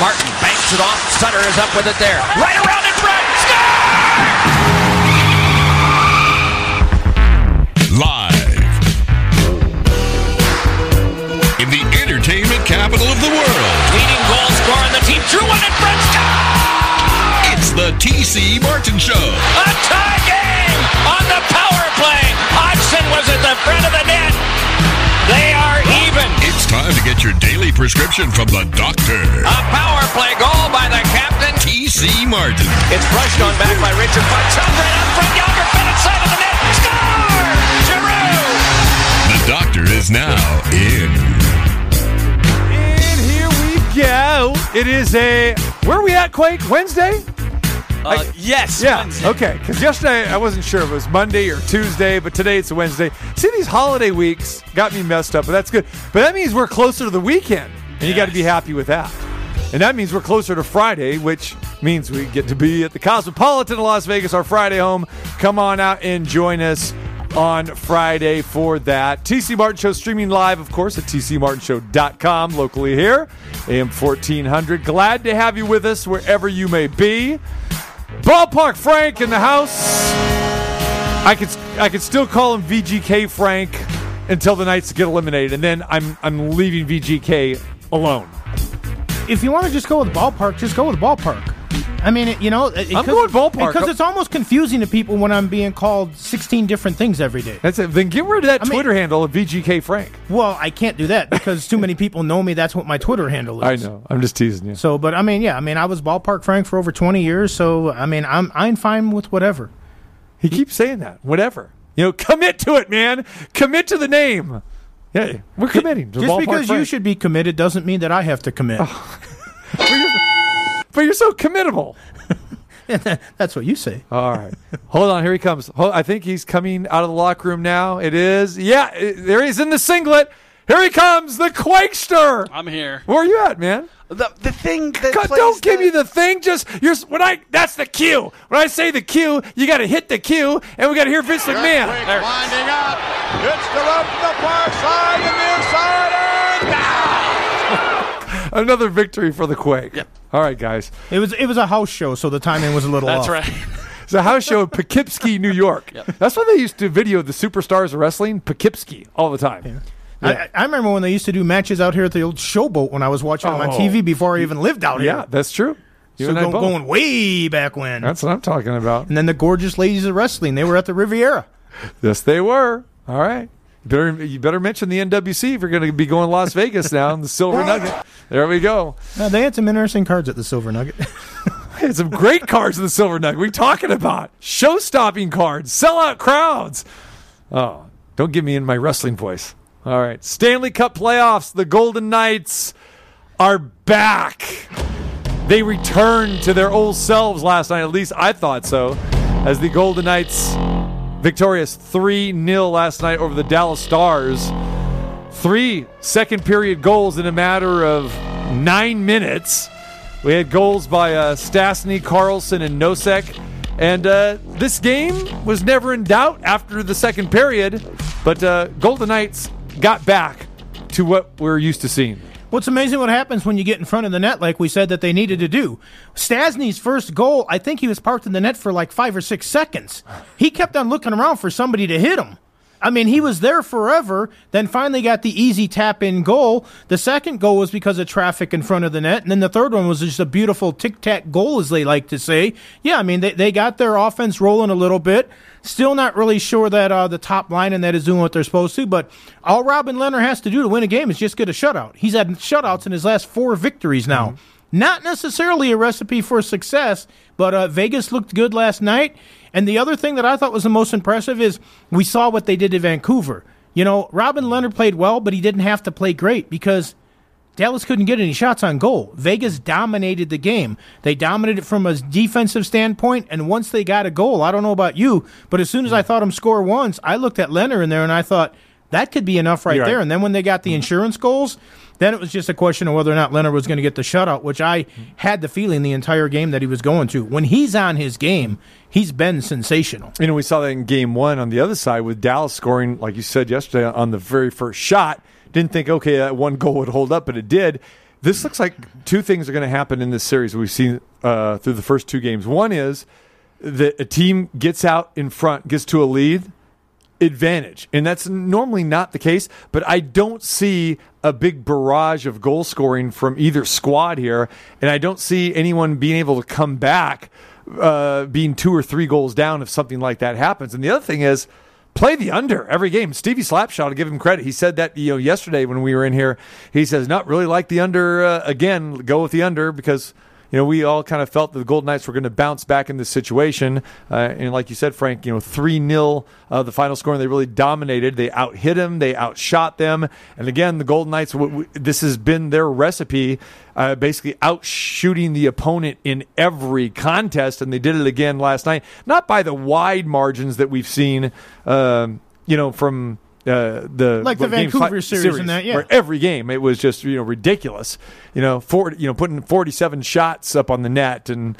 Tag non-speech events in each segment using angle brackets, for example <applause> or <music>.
Martin banks it off. Sutter is up with it there. Right around in front. Score! Live in the entertainment capital of the world. Leading goal scorer on the team. Drew one in front. Score! It's the TC Martin Show. A tie game on the power play. Hodgson was at the front of the net. They are. It's time to get your daily prescription from the doctor. A power play goal by the captain. TC Martin. It's brushed on back by Richard Butts. Up right up front. Yager fed inside of the net. Score! Giroux! The doctor is now in. And here we go. It is a where are we at, Quake? Wednesday? Uh, yes. Yeah. Wednesday. Okay. Because yesterday I wasn't sure if it was Monday or Tuesday, but today it's a Wednesday. See, these holiday weeks got me messed up, but that's good. But that means we're closer to the weekend, and you got to be happy with that. And that means we're closer to Friday, which means we get to be at the Cosmopolitan in Las Vegas, our Friday home. Come on out and join us on Friday for that. TC Martin Show streaming live, of course, at tcmartinshow.com, locally here, AM 1400. Glad to have you with us wherever you may be. Ballpark Frank in the house. I could I could still call him VGK Frank until the Knights get eliminated, and then I'm I'm leaving VGK alone. if you want to just go with ballpark, just go with ballpark. I mean, it, you know, it, I'm going ballpark. because it's almost confusing to people when I'm being called 16 different things every day. That's it. Then get rid of that I mean- Twitter handle of VGK Frank. Well, I can't do that because too many people know me. That's what my Twitter handle is. I know. I'm just teasing you. So, but I mean, yeah, I mean, I was ballpark Frank for over 20 years. So, I mean, I'm I'm fine with whatever. He keeps saying that. Whatever. You know, commit to it, man. Commit to the name. Yeah, we're committing. To Just because you should be committed doesn't mean that I have to commit. <laughs> But you're so committable. <laughs> That's what you say. All right. Hold on. Here he comes. Hold, I think he's coming out of the locker room now. It is. Yeah, it- there he's in the singlet. Here he comes, the Quakester. I'm here. Where are you at, man? The, the thing that God, plays don't give the- me the thing. Just you're when I that's the cue. When I say the cue, you got to hit the cue, and we got to hear Vince McMahon. There. Winding up. It's the up the far side and the inside and down. Another victory for the Quake. Yep. All right, guys. It was it was a house show, so the timing was a little off. That's off. right. <laughs> It's a house show in Poughkeepsie, New York. Yep. That's why they used to video the superstars of wrestling, Poughkeepsie, all the time. I, I remember when they used to do matches out here at the old showboat when I was watching them on Oh. TV before I even lived out Yeah, here. Yeah, that's true. You So and I going, both. going way back when. That's what I'm talking about. and then the gorgeous ladies of wrestling, they were at the Riviera. Yes, they were. All right. You better, you better mention the NWC if you're going to be going to Las Vegas now in the Silver Nugget. There we go. They had some interesting cards at the Silver Nugget. <laughs> Had some great cards in the Silver Nugget. What are you talking about? Show stopping cards, sellout crowds. Oh, don't get me in my wrestling voice. All right. Stanley Cup playoffs. The Golden Knights are back. They returned to their old selves last night. At least I thought so. As the Golden Knights victorious 3 0 last night over the Dallas Stars. Three second period goals in a matter of nine minutes. We had goals by uh, Stastny, Karlsson, and Nosek. And uh, this game was never in doubt after the second period, but uh, Golden Knights got back to what we're used to seeing. What's amazing what happens when you get in front of the net, like we said that they needed to do. Stastny's first goal, I think he was parked in the net for like five or six seconds. He kept on looking around for somebody to hit him. I mean, he was there forever, then finally got the easy tap in goal. The second goal was because of traffic in front of the net. And then the third one was just a beautiful tic tac goal, as they like to say. Yeah, I mean, they, they got their offense rolling a little bit. Still not really sure that uh, the top line and that is doing what they're supposed to, but all Robin Lehner has to do to win a game is just get a shutout. He's had shutouts in his last four victories now. Not necessarily a recipe for success, but uh, Vegas looked good last night. And the other thing that I thought was the most impressive is we saw what they did to Vancouver. You know, Robin Lehner played well, but he didn't have to play great because Dallas couldn't get any shots on goal. Vegas dominated the game. They dominated it from a defensive standpoint, and once they got a goal, I don't know about you, but as soon as I mm. thought him score once, I looked at Lehner in there and I thought that could be enough right right. there. And then when they got the mm. insurance goals, then it was just a question of whether or not Lehner was going to get the shutout, which I mm. had the feeling the entire game that he was going to. When he's on his game, he's been sensational. You know, we saw that in game one on the other side with Dallas scoring, like you said yesterday, on the very first shot. Didn't think, okay, that one goal would hold up, but it did. this looks like two things are going to happen in this series we've seen uh, through the first two games. One is that a team gets out in front, gets to a lead, advantage. And that's normally not the case, but I don't see a big barrage of goal scoring from either squad here. And I don't see anyone being able to come back uh, being two or three goals down if something like that happens. And the other thing is, play the under every game. Stevie Slapshot, to give him credit. He said that you know yesterday when we were in here. He says not really like the under uh, again. Go with the under because you know, we all kind of felt that the Golden Knights were going to bounce back in this situation. Uh, and like you said, Frank, you know, 3 0, uh, the final score, and they really dominated. They out hit them, they outshot them. And again, the Golden Knights, w- w- this has been their recipe, uh, basically outshooting the opponent in every contest. And they did it again last night, not by the wide margins that we've seen, um, you know, from uh, the Like the Vancouver fi- series and that, yeah. where every game it was just you know ridiculous. You know, for you know putting forty seven shots up on the net and.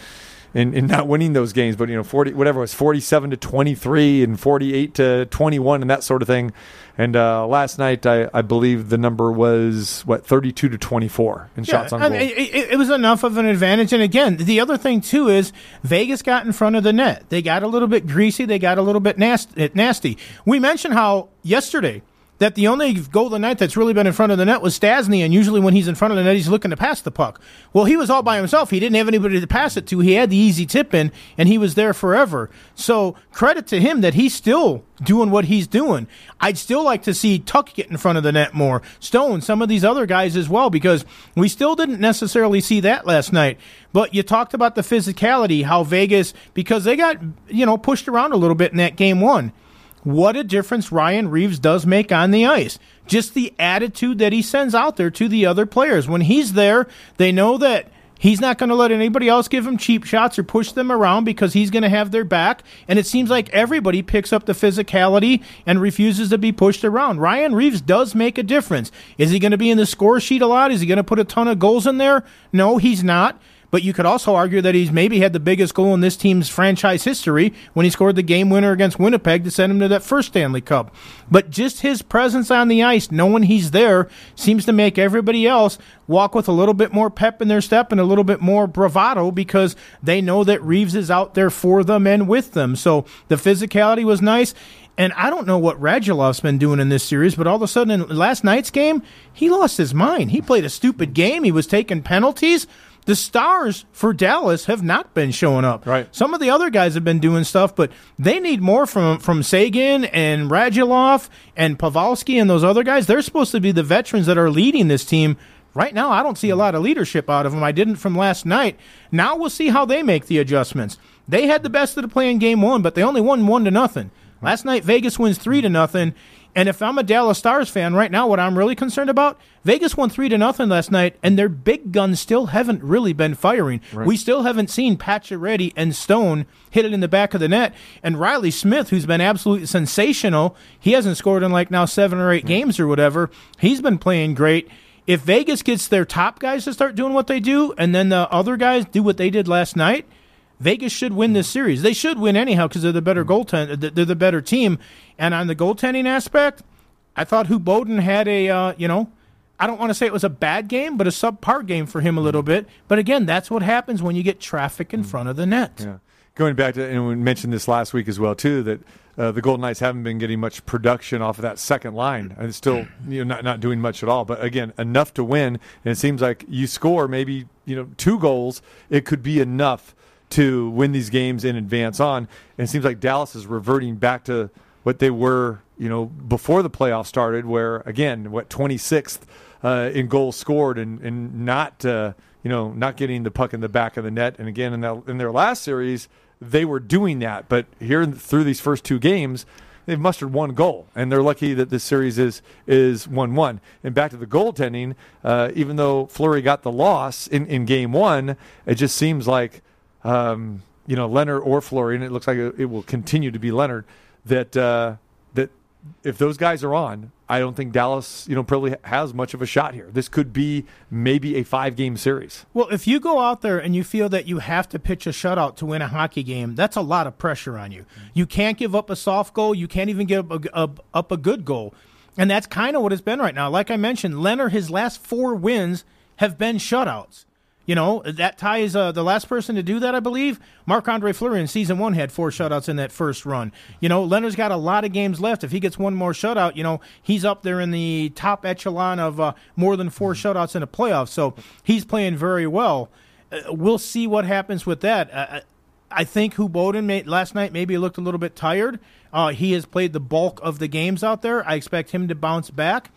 And, and not winning those games, but you know, forty whatever it was forty seven to twenty three and forty eight to twenty one and that sort of thing. And uh, last night, I, I believe the number was what thirty two to twenty four in shots on I goal. mean, it- it was enough of an advantage. And again, the other thing too is Vegas got in front of the net. They got a little bit greasy. They got a little bit nasty. nasty. We mentioned how yesterday that the only Golden Knight that's really been in front of the net was Stastny, and usually when he's in front of the net, he's looking to pass the puck. Well, he was all by himself. He didn't have anybody to pass it to. He had the easy tip in, and he was there forever. So credit to him that he's still doing what he's doing. I'd still like to see Tuck get in front of the net more. Stone, some of these other guys as well, because we still didn't necessarily see that last night. But you talked about the physicality, how Vegas, because they got, you know, pushed around a little bit in that game one what a difference Ryan Reaves does make on the ice. Just the attitude that he sends out there to the other players. When he's there, they know that he's not going to let anybody else give him cheap shots or push them around because he's going to have their back. And it seems like everybody picks up the physicality and refuses to be pushed around. Ryan Reaves does make a difference. Is he going to be in the score sheet a lot? Is he going to put a ton of goals in there? No, he's not. But you could also argue that he's maybe had the biggest goal in this team's franchise history when he scored the game winner against Winnipeg to send him to that first Stanley Cup. But just his presence on the ice, knowing he's there, seems to make everybody else walk with a little bit more pep in their step and a little bit more bravado because they know that Reaves is out there for them and with them. So the physicality was nice. And I don't know what Radulov's been doing in this series, but all of a sudden in last night's game, he lost his mind. He played a stupid game. He was taking penalties. The stars for Dallas have not been showing up. Right. Some of the other guys have been doing stuff, but they need more from from Seguin and Radulov and Pavelski and those other guys. They're supposed to be the veterans that are leading this team. Right now, I don't see a lot of leadership out of them. I didn't from last night. Now we'll see how they make the adjustments. They had the best of the play in game one, but they only won one to nothing. Last night, Vegas wins three to nothing. And if I'm a Dallas Stars fan right now, what I'm really concerned about, Vegas won three to nothing last night, and their big guns still haven't really been firing. We still haven't seen Pacioretty and Stone hit it in the back of the net. And Reilly Smith, who's been absolutely sensational, he hasn't scored in like now seven or eight hmm. games or whatever. He's been playing great. If Vegas gets their top guys to start doing what they do, and then the other guys do what they did last night, Vegas should win this series. They should win anyhow because they're the better goaltend. They're the better team. And on the goaltending aspect, I thought Khudobin had a uh, you know, I don't want to say it was a bad game, but a subpar game for him a little bit. But again, that's what happens when you get traffic in front of the net. Yeah. Going back to, and we mentioned this last week as well too, that uh, the Golden Knights haven't been getting much production off of that second line, and still you know not not doing much at all. But again, enough to win, and it seems like you score maybe you know two goals, it could be enough to win these games and advance on. And it seems like Dallas is reverting back to what they were, you know, before the playoffs started, where again, what 26th uh, in goals scored and and not uh, you know not getting the puck in the back of the net. And again, in that in their last series, they were doing that, but here through these first two games. They've mustered one goal, and they're lucky that this series is is one one. And back to the goaltending, uh, even though Fleury got the loss in, in game one, it just seems like um, you know Lehner or Fleury, and it looks like it, it will continue to be Lehner. That uh, that if those guys are on, I don't think Dallas, you know, probably has much of a shot here. This could be maybe a five game series. Well, if you go out there and you feel that you have to pitch a shutout to win a hockey game, that's a lot of pressure on you. You can't give up a soft goal. You can't even give up a, a, up a good goal. And that's kind of what it's been right now. Like I mentioned, Lehner, his last four wins have been shutouts. You know, that ties uh, the last person to do that, I believe. Marc Andre Fleury in season one had four shutouts in that first run. You know, Lehner's got a lot of games left. If he gets one more shutout, you know, he's up there in the top echelon of uh, more than four shutouts in a playoff. So he's playing very well. Uh, we'll see what happens with that. Uh, I think Khudobin made, last night maybe looked a little bit tired. Uh, he has played the bulk of the games out there. I expect him to bounce back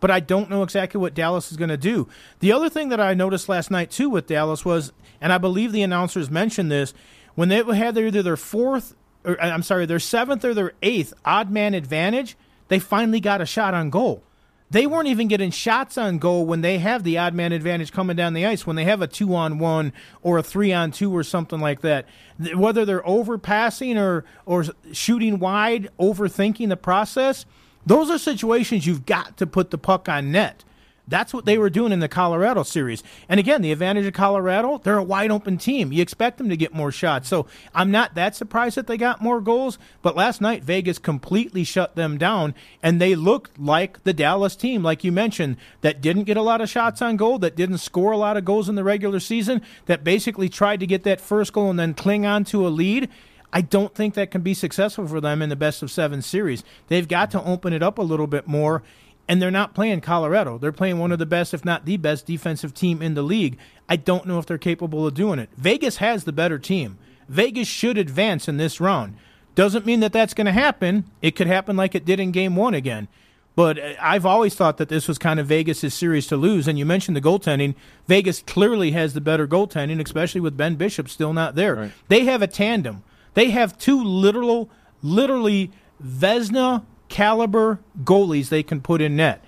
but I don't know exactly what Dallas is going to do. The other thing that I noticed last night too with Dallas was, and I believe the announcers mentioned this, when they had their, either their fourth, or uh, I'm sorry, their seventh or their eighth odd man advantage, they finally got a shot on goal. They weren't even getting shots on goal when they have the odd man advantage coming down the ice, when they have a two on one or a three on two or something like that. Whether they're overpassing or, or shooting wide, overthinking the process, those are situations you've got to put the puck on net. That's what they were doing in the Colorado series. And again, the advantage of Colorado, they're a wide open team. You expect them to get more shots. So I'm not that surprised that they got more goals. But last night, Vegas completely shut them down, and they looked like the Dallas team, like you mentioned, that didn't get a lot of shots on goal, that didn't score a lot of goals in the regular season, that basically tried to get that first goal and then cling on to a lead. I don't think that can be successful for them in the best of seven series. They've got to open it up a little bit more, and they're not playing Colorado. They're playing one of the best, if not the best, defensive team in the league. I don't know if they're capable of doing it. Vegas has the better team. Vegas should advance in this round. Doesn't mean that that's going to happen. It could happen like it did in game one again. But uh, I've always thought that this was kind of Vegas' series to lose. And you mentioned the goaltending. Vegas clearly has the better goaltending, especially with Ben Bishop still not there. Right. They have a tandem. They have two literal, literally Vezina caliber goalies they can put in net.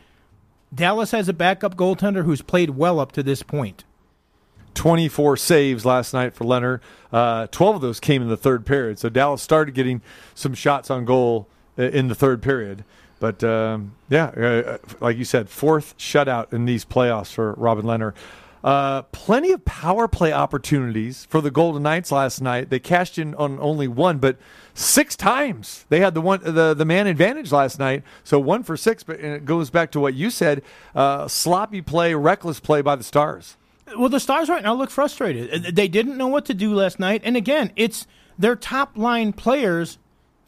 Dallas has a backup goaltender who's played well up to this point. 24 saves last night for Lehner. Uh, 12 of those came in the third period. So Dallas started getting some shots on goal uh, in the third period. But um, yeah, uh, like you said, fourth shutout in these playoffs for Robin Lehner. Uh, plenty of power play opportunities for the Golden Knights last night. They cashed in on only one, but six times they had the one the the man advantage last night. So one for six, but and it goes back to what you said: uh, sloppy play, reckless play by the Stars. Well, the Stars right now look frustrated. They didn't know what to do last night, and again, it's their top line players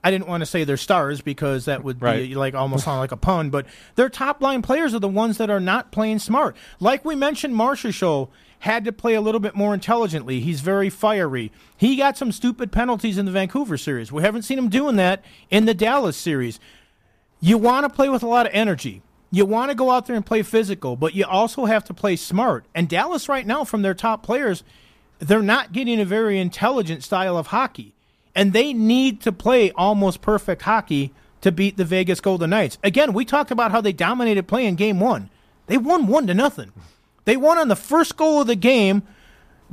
I didn't want to say they're stars because that would right. be like almost sound like a pun, but their top line players are the ones that are not playing smart. Like we mentioned, Marchessault had to play a little bit more intelligently. He's very fiery. He got some stupid penalties in the Vancouver series. We haven't seen him doing that in the Dallas series. You want to play with a lot of energy. You want to go out there and play physical, but you also have to play smart. And Dallas right now from their top players, they're not getting a very intelligent style of hockey and they need to play almost perfect hockey to beat the Vegas Golden Knights. Again, we talked about how they dominated play in game one. They won one to nothing. They won on the first goal of the game,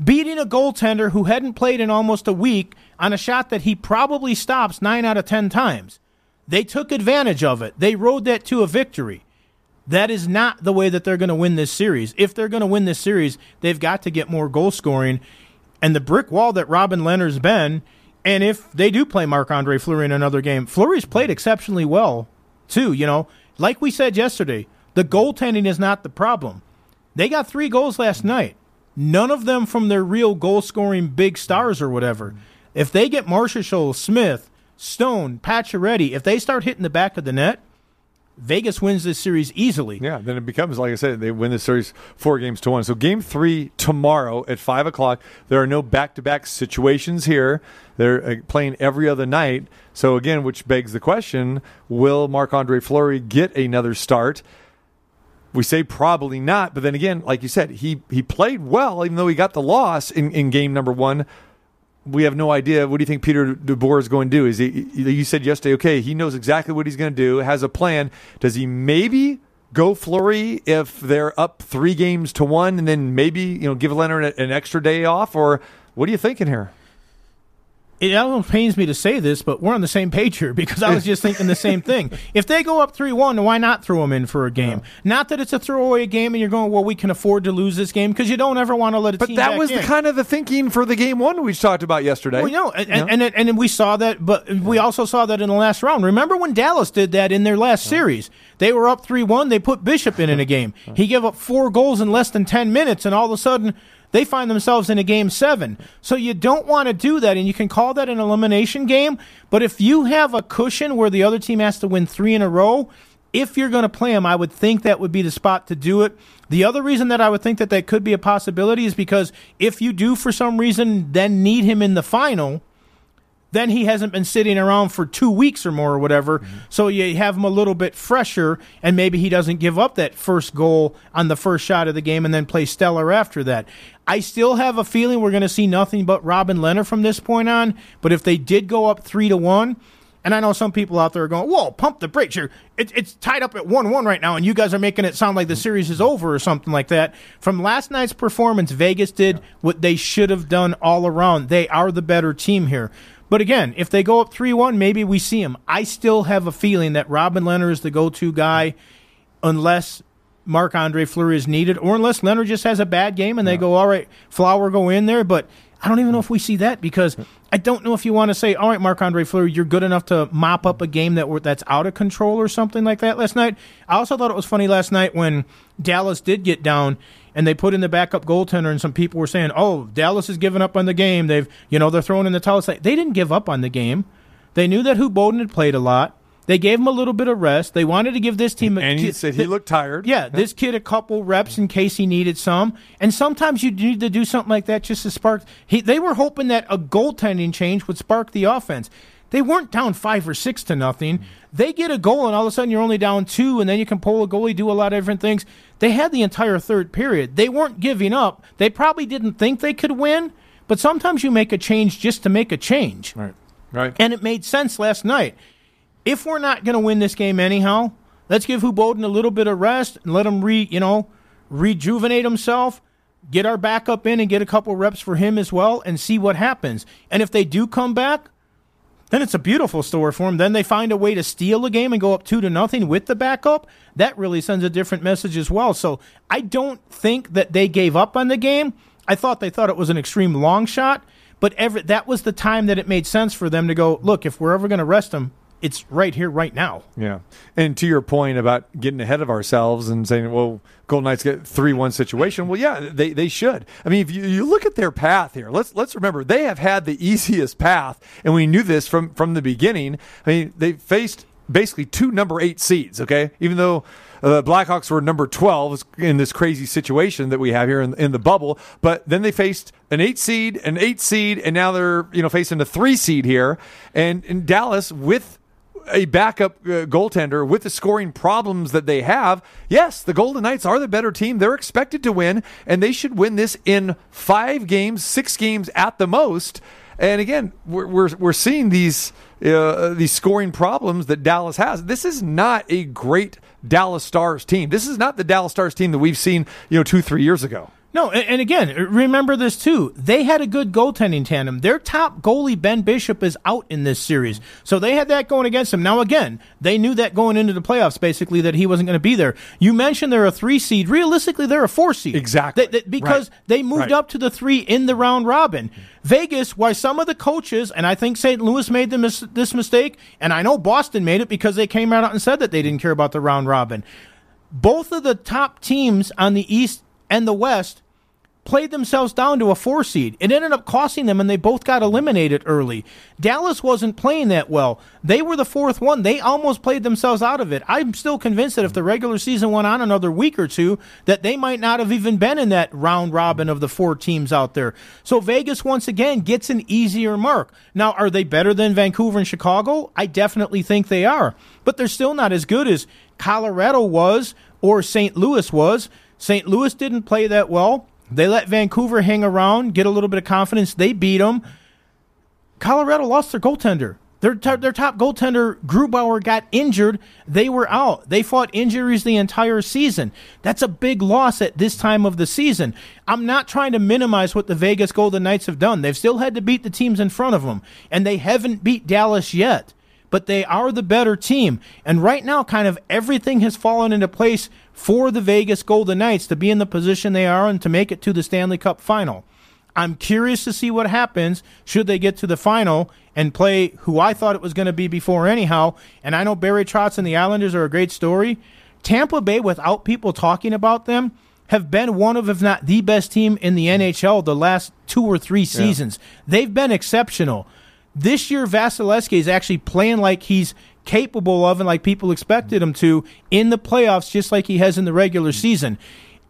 beating a goaltender who hadn't played in almost a week on a shot that he probably stops nine out of ten times. They took advantage of it. They rode that to a victory. That is not the way that they're going to win this series. If they're going to win this series, they've got to get more goal scoring. And the brick wall that Robin Lehner's been and if they do play Marc Andre Fleury in another game, Fleury's played exceptionally well, too. You know, like we said yesterday, the goaltending is not the problem. They got three goals last night, none of them from their real goal scoring big stars or whatever. If they get Marchessault, Smith, Stone, Pacioretty, if they start hitting the back of the net, Vegas wins this series easily. Yeah, then it becomes like I said, they win this series four games to one. So game three tomorrow at five o'clock. There are no back-to-back situations here. They're uh, playing every other night. So again, which begs the question: Will Marc Andre Fleury get another start? We say probably not, but then again, like you said, he he played well, even though he got the loss in, in game number one we have no idea. What do you think Peter DeBoer is going to do? Is he? You said yesterday, okay, he knows exactly what he's going to do. Has a plan. Does he maybe go Fleury if they're up three games to one, and then maybe you know give Lehner an extra day off, or what are you thinking here? It almost pains me to say this, but we're on the same page here because I was just thinking the same thing. <laughs> If they go up 3 1, why not throw them in for a game? Not that it's a throwaway game and you're going, well, we can afford to lose this game because you don't ever want to let a But that was the kind of the thinking for the game one we talked about yesterday. Well, no, and, and, and, and we saw that, but we also saw that in the last round. Remember when Dallas did that in their last series? They were up 3 1. They put Bishop in in a <laughs> game. He gave up four goals in less than 10 minutes, and all of a sudden, they find themselves in a game seven. So you don't want to do that, and you can call that an elimination game. But if you have a cushion where the other team has to win three in a row, if you're going to play them, I would think that would be the spot to do it. The other reason that I would think that that could be a possibility is because if you do, for some reason, then need him in the final, then he hasn't been sitting around for two weeks or more or whatever. Mm-hmm. So you have him a little bit fresher, and maybe he doesn't give up that first goal on the first shot of the game and then play stellar after that. I still have a feeling we're going to see nothing but Robin Lehner from this point on. But if they did go up three to one, and I know some people out there are going, "Whoa, pump the brakes! You're, it, it's tied up at one-one right now, and you guys are making it sound like the mm-hmm. series is over or something like that." From last night's performance, Vegas did what they should have done all around. They are the better team here. But again, if they go up three-one, maybe we see him. I still have a feeling that Robin Lehner is the go-to guy, unless Marc Andre Fleury is needed, or unless Lehner just has a bad game and they go, all right, Flower go in there. But I don't even know if we see that because I don't know if you want to say, all right, Marc Andre Fleury, you're good enough to mop up a game that that's out of control or something like that last night. I also thought it was funny last night when Dallas did get down and they put in the backup goaltender and some people were saying, oh, Dallas has given up on the game. They've, you know, they're throwing in the towel. It's like, they didn't give up on the game. They knew that Khudobin had played a lot. They gave him a little bit of rest. They wanted to give this team. a and he said he looked tired. yeah, this kid a couple reps in case he needed some. And sometimes you need to do something like that just to spark. He, they were hoping that a goaltending change would spark the offense. They weren't down five or six to nothing. They get a goal, and all of a sudden you're only down two, and then you can pull a goalie, do a lot of different things. They had the entire third period. They weren't giving up. They probably didn't think they could win, but sometimes you make a change just to make a change. Right. Right. And it made sense last night. If we're not going to win this game anyhow, let's give Khudobin a little bit of rest and let him re, you know, rejuvenate himself. Get our backup in and get a couple reps for him as well, and see what happens. And if they do come back, then it's a beautiful story for them. Then they find a way to steal a game and go up two to nothing with the backup. That really sends a different message as well. So I don't think that they gave up on the game. I thought they thought it was an extreme long shot, but every, that was the time that it made sense for them to go. Look, if we're ever going to rest them, it's right here, right now. Yeah. And to your point about getting ahead of ourselves and saying, well, Golden Knights get 3 1 situation. Well, yeah, they, they should. I mean, if you, you look at their path here, let's let's remember they have had the easiest path, and we knew this from, from the beginning. I mean, they faced basically two number eight seeds, okay? Even though uh, the Blackhawks were number 12 in this crazy situation that we have here in, in the bubble, but then they faced an eight seed, an eight seed, and now they're you know facing a three seed here. And in Dallas with a backup uh, goaltender with the scoring problems that they have, yes, the Golden Knights are the better team. They're expected to win, and they should win this in five games, six games at the most. And again, we're we're, we're seeing these uh, these scoring problems that Dallas has. This is not a great Dallas Stars team. This is not the Dallas Stars team that we've seen, you know, two three years ago. No, and, again, uh, remember this too. They had a good goaltending tandem. Their top goalie, Ben Bishop, is out in this series. So they had that going against them. Now, again, they knew that going into the playoffs, basically, that he wasn't going to be there. You mentioned they're a three seed. Realistically, they're a four seed. Exactly. They- they- because Right. they moved Right. up to the three in the round robin. Vegas, why some of the coaches, and I think St. Louis made the mis- this mistake, and I know Boston made it because they came out and said that they didn't care about the round robin. Both of the top teams on the East and the West played themselves down to a four seed. It ended up costing them, and they both got eliminated early. Dallas wasn't playing that well. They were the fourth one. They almost played themselves out of it. I'm still convinced that if the regular season went on another week or two, that they might not have even been in that round robin of the four teams out there. So Vegas, once again, gets an easier mark. Now, are they better than Vancouver and Chicago? I definitely think they are. But they're still not as good as Colorado was or St. Louis was. St. Louis didn't play that well. They let Vancouver hang around, get a little bit of confidence. They beat them. Colorado lost their goaltender. Their, t- their top goaltender, Grubauer, got injured. They were out. They fought injuries the entire season. That's a big loss at this time of the season. I'm not trying to minimize what the Vegas Golden Knights have done. They've still had to beat the teams in front of them, and they haven't beat Dallas yet. But they are the better team. And right now, kind of everything has fallen into place for the Vegas Golden Knights to be in the position they are and to make it to the Stanley Cup final. I'm curious to see what happens should they get to the final and play who I thought it was going to be before, anyhow. And I know Barry Trotz and the Islanders are a great story. Tampa Bay, without people talking about them, have been one of, if not the best team in the NHL the last two or three seasons. Yeah. They've been exceptional. This year, Vasilevskiy is actually playing like he's capable of and like people expected him to in the playoffs, just like he has in the regular season.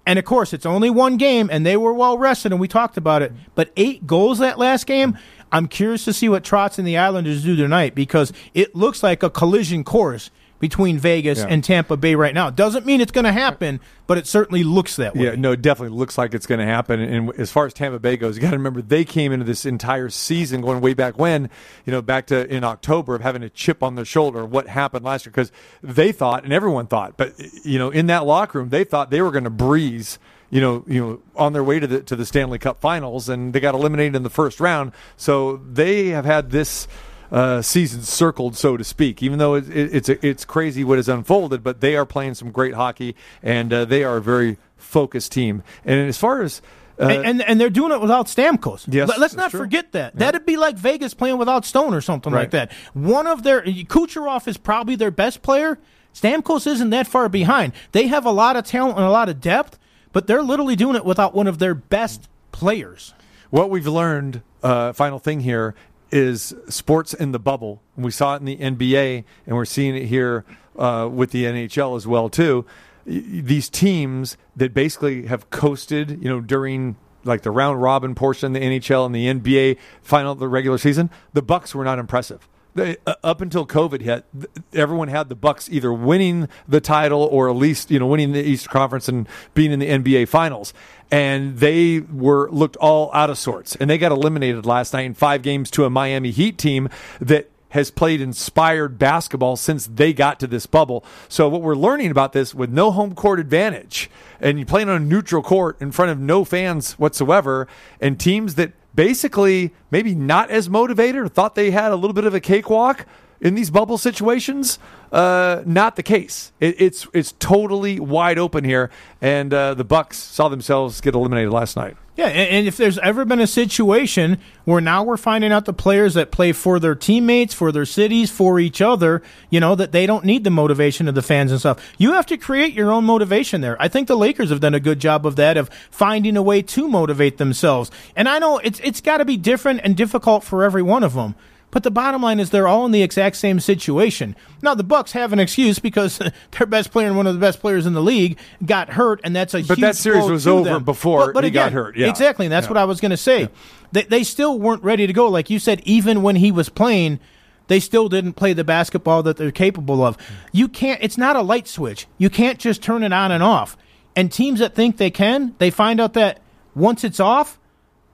And of course, it's only one game, and they were well rested, and we talked about it. But eight goals that last game, I'm curious to see what Trotz and the Islanders do tonight because it looks like a collision course between Vegas yeah. and Tampa Bay right now. Doesn't mean it's going to happen, but it certainly looks that way. Yeah, no, it definitely looks like it's going to happen. And as far as Tampa Bay goes, you got to remember they came into this entire season going way back when, you know, back to in October of having a chip on their shoulder. What happened last year? Because they thought, and everyone thought, but you know, in that locker room, they thought they were going to breeze you know, you know, on their way to the to the Stanley Cup Finals, and they got eliminated in the first round. So they have had this uh, season circled, so to speak. Even though it, it, it's it's crazy what has unfolded, but they are playing some great hockey, and uh, they are a very focused team. And as far as uh, and, and, and they're doing it without Stamkos. Yes, let's not true. forget that. Yeah. That'd be like Vegas playing without Stone or something right. like that. One of their Kucherov is probably their best player. Stamkos isn't that far behind. They have a lot of talent and a lot of depth, but they're literally doing it without one of their best players. What we've learned, uh, final thing here, is sports in the bubble. We saw it in the NBA, and we're seeing it here uh, with the NHL as well too. These teams that basically have coasted, you know, during like the round robin portion, the NHL and the NBA final, the regular season, the Bucks were not impressive. They, uh, up until COVID hit, everyone had the Bucks either winning the title or at least you know winning the East Conference and being in the NBA Finals. And they were looked all out of sorts, and they got eliminated last night in five games to a Miami Heat team that has played inspired basketball since they got to this bubble. So what we're learning about this with no home court advantage and you playing on a neutral court in front of no fans whatsoever and teams that basically maybe not as motivated or thought they had a little bit of a cakewalk in these bubble situations. Uh, not the case. It, it's it's totally wide open here, and uh, the Bucks saw themselves get eliminated last night. Yeah, and if there's ever been a situation where now we're finding out the players that play for their teammates, for their cities, for each other, you know, that they don't need the motivation of the fans and stuff. You have to create your own motivation there. I think the Lakers have done a good job of that, of finding a way to motivate themselves. And I know it's it's got to be different and difficult for every one of them. But the bottom line is they're all in the exact same situation. Now the Bucks have an excuse because <laughs> their best player and one of the best players in the league got hurt, and that's a but that series was over them. before but, but he again, got hurt. Yeah. Exactly, and that's yeah. what I was going to say. Yeah. They, they still weren't ready to go. Like you said, even when he was playing, they still didn't play the basketball that they're capable of. You can't. It's not a light switch. You can't just turn it on and off. And teams that think they can, they find out that once it's off,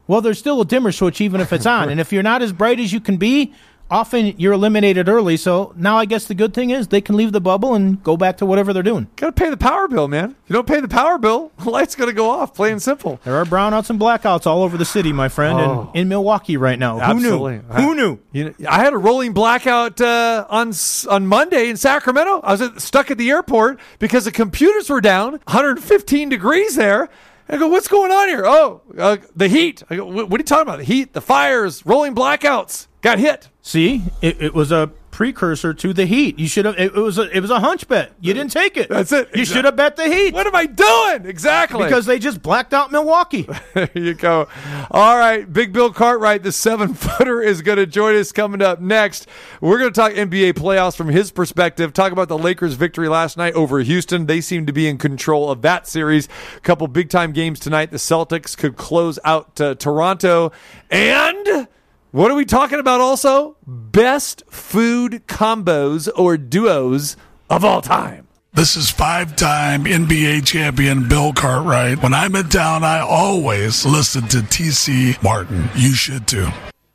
well, there's still a dimmer switch even if it's on. and if you're not as bright as you can be, often you're eliminated early. So now I guess the good thing is they can leave the bubble and go back to whatever they're doing. Got to pay the power bill, man. If you don't pay the power bill, <laughs> the light's going to go off, plain and simple. There are brownouts and blackouts all over the city, my friend, oh. and in Milwaukee right now. Absolutely. Who knew? Who knew? You know, I had a rolling blackout uh, on on Monday in Sacramento. I was at, stuck at the airport because the computers were down, 115 degrees there. I go, what's going on here? Oh, uh, the heat. I go, what are you talking about? The heat, the fires, rolling blackouts. Got hit. See, it, it was a precursor to the Heat. You should have. It, was a it was a hunch bet. You didn't take it. That's it. You should have bet the Heat. What am I doing? Exactly because they just blacked out Milwaukee. <laughs> there you go. All right, Big Bill Cartwright, the seven footer, is going to join us coming up next. We're going to talk NBA playoffs from his perspective. Talk about the Lakers' victory last night over Houston. They seem to be in control of that series. A couple big time games tonight. The Celtics could close out uh, Toronto and. What are we talking about also? Best food combos or duos of all time. This is five time NBA champion Bill Cartwright. When I'm in town, I always listen to TC Martin. You should too.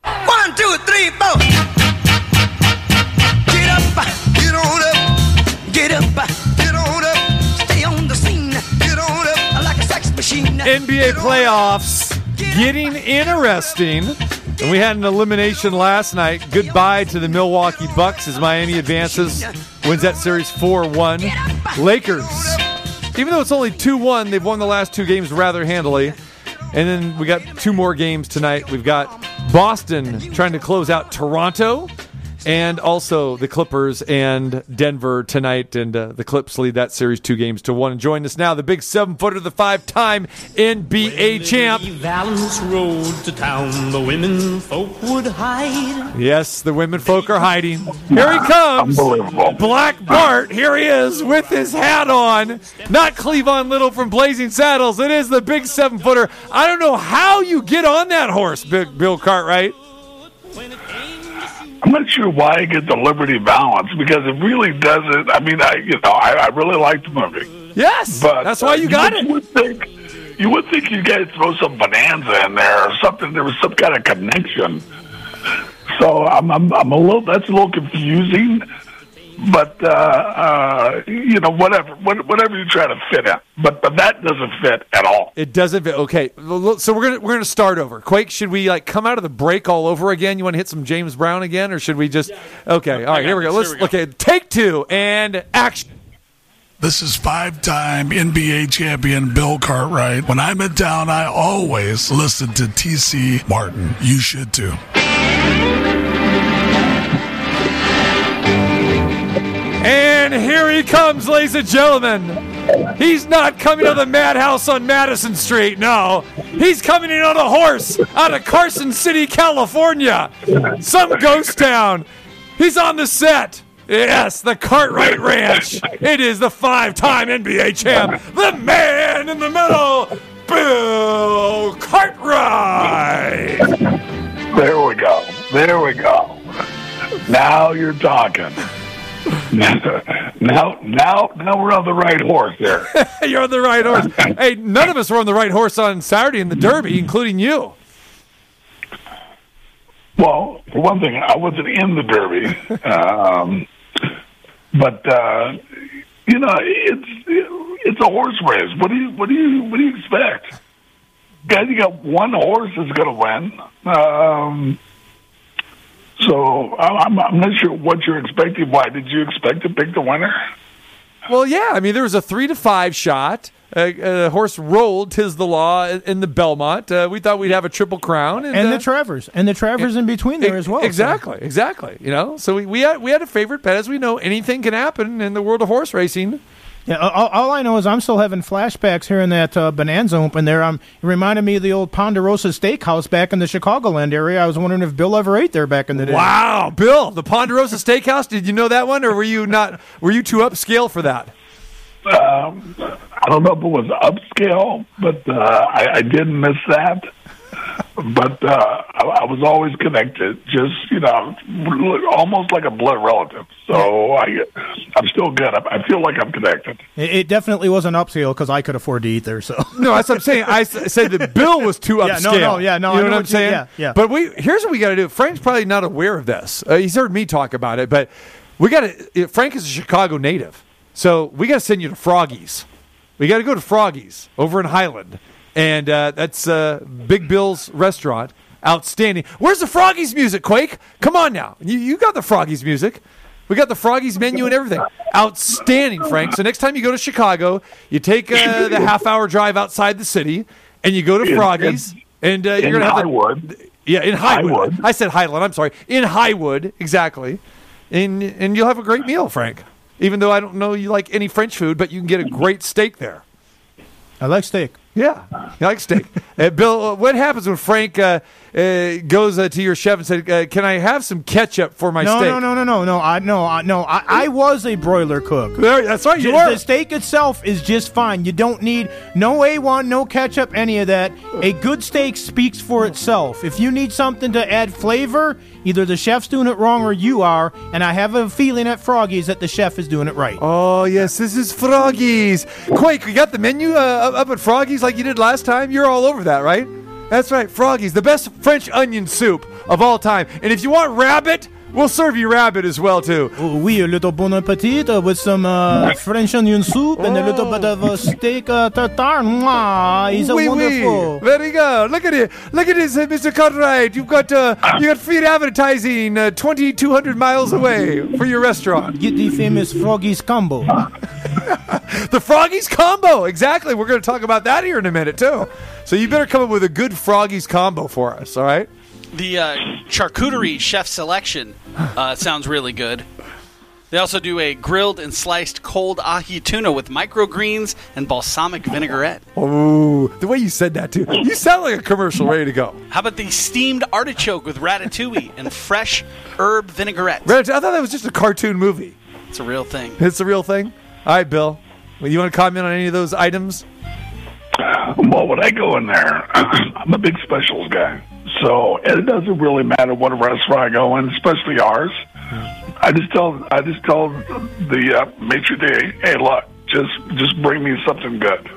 One, two, three, four. Get up, get on up, get up, get on up, stay on the scene, get on up like a sex machine. NBA playoffs getting interesting. And we had an elimination last night. Goodbye to the Milwaukee Bucks as Miami advances, wins that series 4 1. Lakers, even though it's only 2 1, they've won the last two games rather handily. And then we got two more games tonight. We've got Boston trying to close out Toronto and also the Clippers and Denver tonight. And uh, the Clips lead that series two games to one. And join us now, the big seven footer, the five time NBA champ. Valance rode to town, the women folk would hide. Yes, the women folk are hiding. Here he comes. Unbelievable. Black Bart, here he is with his hat on. Not Cleavon Little from Blazing Saddles. It is the big seven footer. I don't know how you get on that horse, Bill Cartwright. I'm not sure why I get the Liberty Valance because it really doesn't. I mean, I you know I, I really like the movie, Yes, but that's why you got it. You would think you would think you guys throw some bonanza in there or something. There was some kind of connection. So I'm I'm, I'm a little that's a little confusing, but uh, uh, you know whatever whatever you try to fit in, but but that doesn't fit at all. It doesn't fit. Okay, so we're gonna we're gonna start over. Quake, should we like come out of the break all over again? You want to hit some James Brown again, or should we just? Okay, all right, here we go. Let's okay, take two and action. This is five-time NBA champion Bill Cartwright. When I'm in town, I always listen to TC Martin. You should too. And here he comes, ladies and gentlemen. He's not coming to the madhouse on Madison Street. No, he's coming in on a horse out of Carson City, California, some ghost town. He's on the set. Yes, the Cartwright Ranch. It is the five-time NBA champ, the man in the middle, Bill Cartwright. There we go. There we go. Now you're talking. Now, now, now we're on the right horse there. <laughs> You're on the right horse. Hey, none of us were on the right horse on Saturday in the Derby, including you. Well, for one thing, I wasn't in the Derby, <laughs> um, but uh, you know, it's it's a horse race. What do you what do you what do you expect? Guys, you got one horse is going to win. Um, so I'm, I'm not sure what you're expecting. Why did you expect to pick the winner? Well, yeah. I mean, there was a three to five shot. A, a horse rolled, Tiz the Law, in the Belmont. Uh, we thought we'd have a triple crown, and, And uh, the Travers, and the Travers in between there as well. so- Exactly, exactly. You know, so we, we had we had a favorite bet. As we know, anything can happen in the world of horse racing. Yeah, all, all I know is I'm still having flashbacks here in that uh, Bonanza open there. Um, it reminded me of the old Ponderosa Steakhouse back in the Chicagoland area. I was wondering if Bill ever ate there back in the day. Wow, Bill, the Ponderosa Steakhouse. Did you know that one, or were you not? Were you too upscale for that? Um, I don't know if it was upscale, but uh, I, I did miss that. But uh, I, I was always connected, just you know, almost like a blood relative. So I, I'm still good. I, I feel like I'm connected. It, it definitely wasn't upscale because I could afford to eat there. So <laughs> No, that's what I'm saying. I said the Bill was too upscale. Yeah, upscale. no, no, yeah, no, You I know know what I'm what you- saying? yeah, yeah. But we here's what we got to do. Frank's probably not aware of this. Uh, he's heard me talk about it, but we got to. Frank is a Chicago native, so we got to send you to Froggies. We got to go to Froggies over in Highland, and uh, that's uh, Big Bill's restaurant. Outstanding. Where's the Froggies music, Quake? Come on now. You, you got the Froggies music. We got the Froggies menu and everything. Outstanding, Frank. So next time you go to Chicago, you take uh, the half hour drive outside the city, and you go to Froggies, and uh, you're gonna have the- Highwood. yeah, in Highwood. Highwood. I said Highland. I'm sorry. In Highwood, exactly. And and you'll have a great meal, Frank. Even though I don't know you like any French food, but you can get a great steak there. I like steak. Yeah, you like steak. uh, Bill, uh, what happens when Frank uh, uh, goes uh, to your chef and said, uh, "Can I have some ketchup for my No, steak?" no, no, no, no, no. I no, I, no. I, I was a broiler cook. There, that's right. You The- are. The steak itself is just fine. You don't need no A1, no ketchup, any of that. A good steak speaks for itself. If you need something to add flavor, either the chef's doing it wrong or you are. And I have a feeling at Froggy's that the chef is doing it right. Oh yes, this is Froggies. Quake, we got the menu uh, up at Froggies like you did last time. You're all over that, right? That's right, Froggies, the best French onion soup of all time. And if you want rabbit, We'll serve you rabbit as well too. Oh, oui, a little bon appetit uh, with some uh, French onion soup and a little bit of a steak uh, tartare. Mwah, he's a Oui, wonderful. oui. Very good. Look at it. Look at this, uh, Mr. Cartwright. You've got uh, you got free advertising uh, 2,200 miles away for your restaurant. Get the famous Froggy's combo. <laughs> The Froggies combo. Exactly. We're going to talk about that here in a minute too. So you better come up with a good Froggies combo for us. All right. The uh, charcuterie chef selection uh, sounds really good. They also do a grilled and sliced cold ahi tuna with microgreens and balsamic vinaigrette. Oh, the way you said that too. You sound like a commercial ready to go. How about the steamed artichoke with ratatouille and fresh herb vinaigrette? Reg, I thought that was just a cartoon movie. It's a real thing. It's a real thing. All right, Bill. Well, you want to comment on any of those items? Well, would I go in there, <clears throat> I'm a big specials guy. So it doesn't really matter what restaurant I go in, especially ours. I just tell I just tell the uh, maitre d', hey, look, just just bring me something good.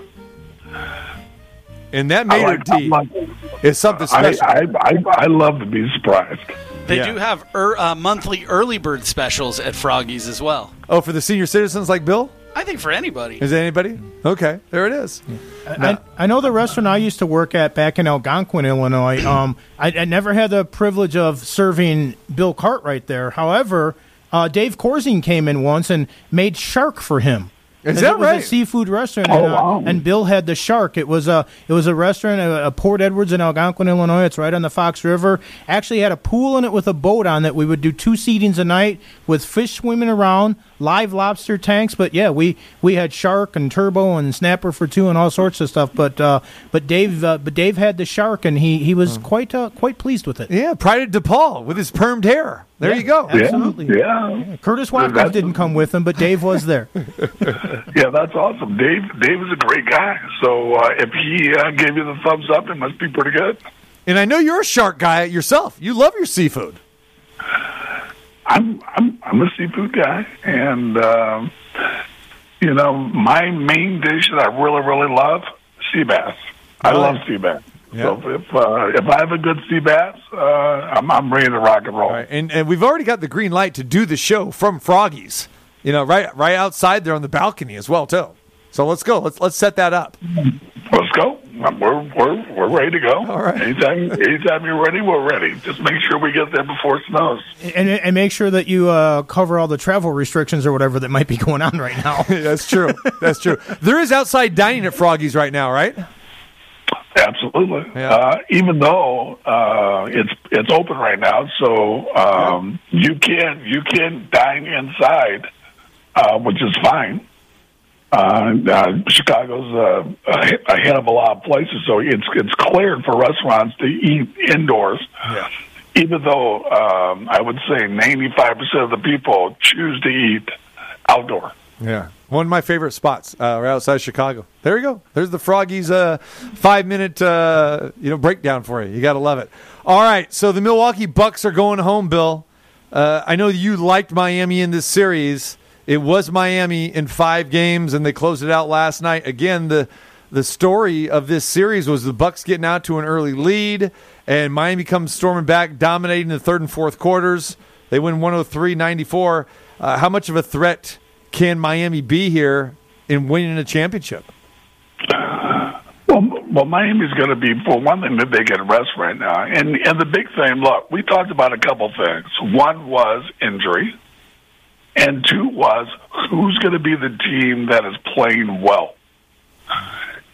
And that I maitre like- d I like- is something special. I, I I love to be surprised. They Yeah. do have er, uh, monthly early bird specials at Froggies as well. oh, for the senior citizens like Bill? I think for anybody. Is that anybody? Okay, there it is. I, I know the restaurant I used to work at back in Algonquin, Illinois. <clears throat> Um, I, I never had the privilege of serving Bill Cartwright there. However, uh, Dave Corzine came in once and made shark for him. Is that it was right? a seafood restaurant, Oh, and, uh, wow. and Bill had the shark. It was a it was a restaurant, a, a Port Edwards in Algonquin, Illinois. It's right on the Fox River. Actually, had a pool in it with a boat on that. We would do two seatings a night with fish swimming around, live lobster tanks. But yeah, we we had shark and turbot and snapper for two and all sorts of stuff. But uh, but Dave uh, but Dave had the shark, and he he was quite uh, quite pleased with it. Yeah, Pride of DePaul with his permed hair. There Yeah, you go. yeah. Absolutely. Yeah, Curtis Watkins didn't come with him, but Dave was there. <laughs> yeah, that's awesome. Dave Dave is a great guy. So uh, if he uh, gave you the thumbs up, it must be pretty good. And I know you're a shark guy yourself. You love your seafood. I'm I'm I'm a seafood guy, and um, you know my main dish that I really really love sea bass. I love sea bass. Yeah. So if uh, if I have a good sea bass, uh, I'm I'm ready to rock and roll. Right, and and we've already got the green light to do the show from Froggies. You know, right right outside there on the balcony as well too. So let's go. Let's let's set that up. Let's go. We're we're we're ready to go. <laughs> All right. Anytime anytime you're ready, we're ready. Just make sure we get there before it snows. And, and make sure that you uh, cover all the travel restrictions or whatever that might be going on right now. <laughs> That's true. That's true. There is outside dining at Froggies right now, right? Absolutely. Yeah. Uh, even though uh, it's it's open right now, so um, you can you can dine inside, uh, which is fine. Uh, uh, Chicago's uh, a- ahead of a lot of places, so it's it's cleared for restaurants to eat indoors. Yeah. Even though um, I would say ninety five percent of the people choose to eat outdoor. Yeah. One of my favorite spots uh, right outside Chicago. There you go. There's the Froggies uh, five minute uh, you know breakdown for you. You got to love it. All right. So the Milwaukee Bucks are going home, Bill. Uh, I know you liked Miami in this series. It was Miami in five games, and they closed it out last night. Again, the the story of this series was the Bucks getting out to an early lead, and Miami comes storming back, dominating the third and fourth quarters. They win 103-94. Uh, how much of a threat can Miami be here in winning a championship? Well, well, Miami's going to be for one thing that they get rest right now, and and the big thing. Look, we talked about a couple things. One was injury, and two was who's going to be the team that is playing well.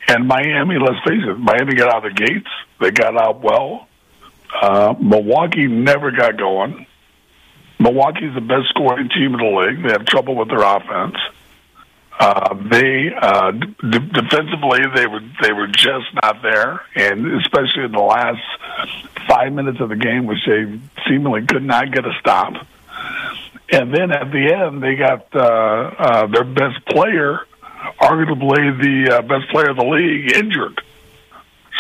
And Miami, let's face it, Miami got out of the gates. They got out well. Uh, Milwaukee never got going. Milwaukee's the best scoring team in the league. They have trouble with their offense. Uh, they uh, d- defensively they were they were just not there, and especially in the last five minutes of the game, which they seemingly could not get a stop. And then at the end, they got uh, uh, their best player, arguably the uh, best player of the league, injured.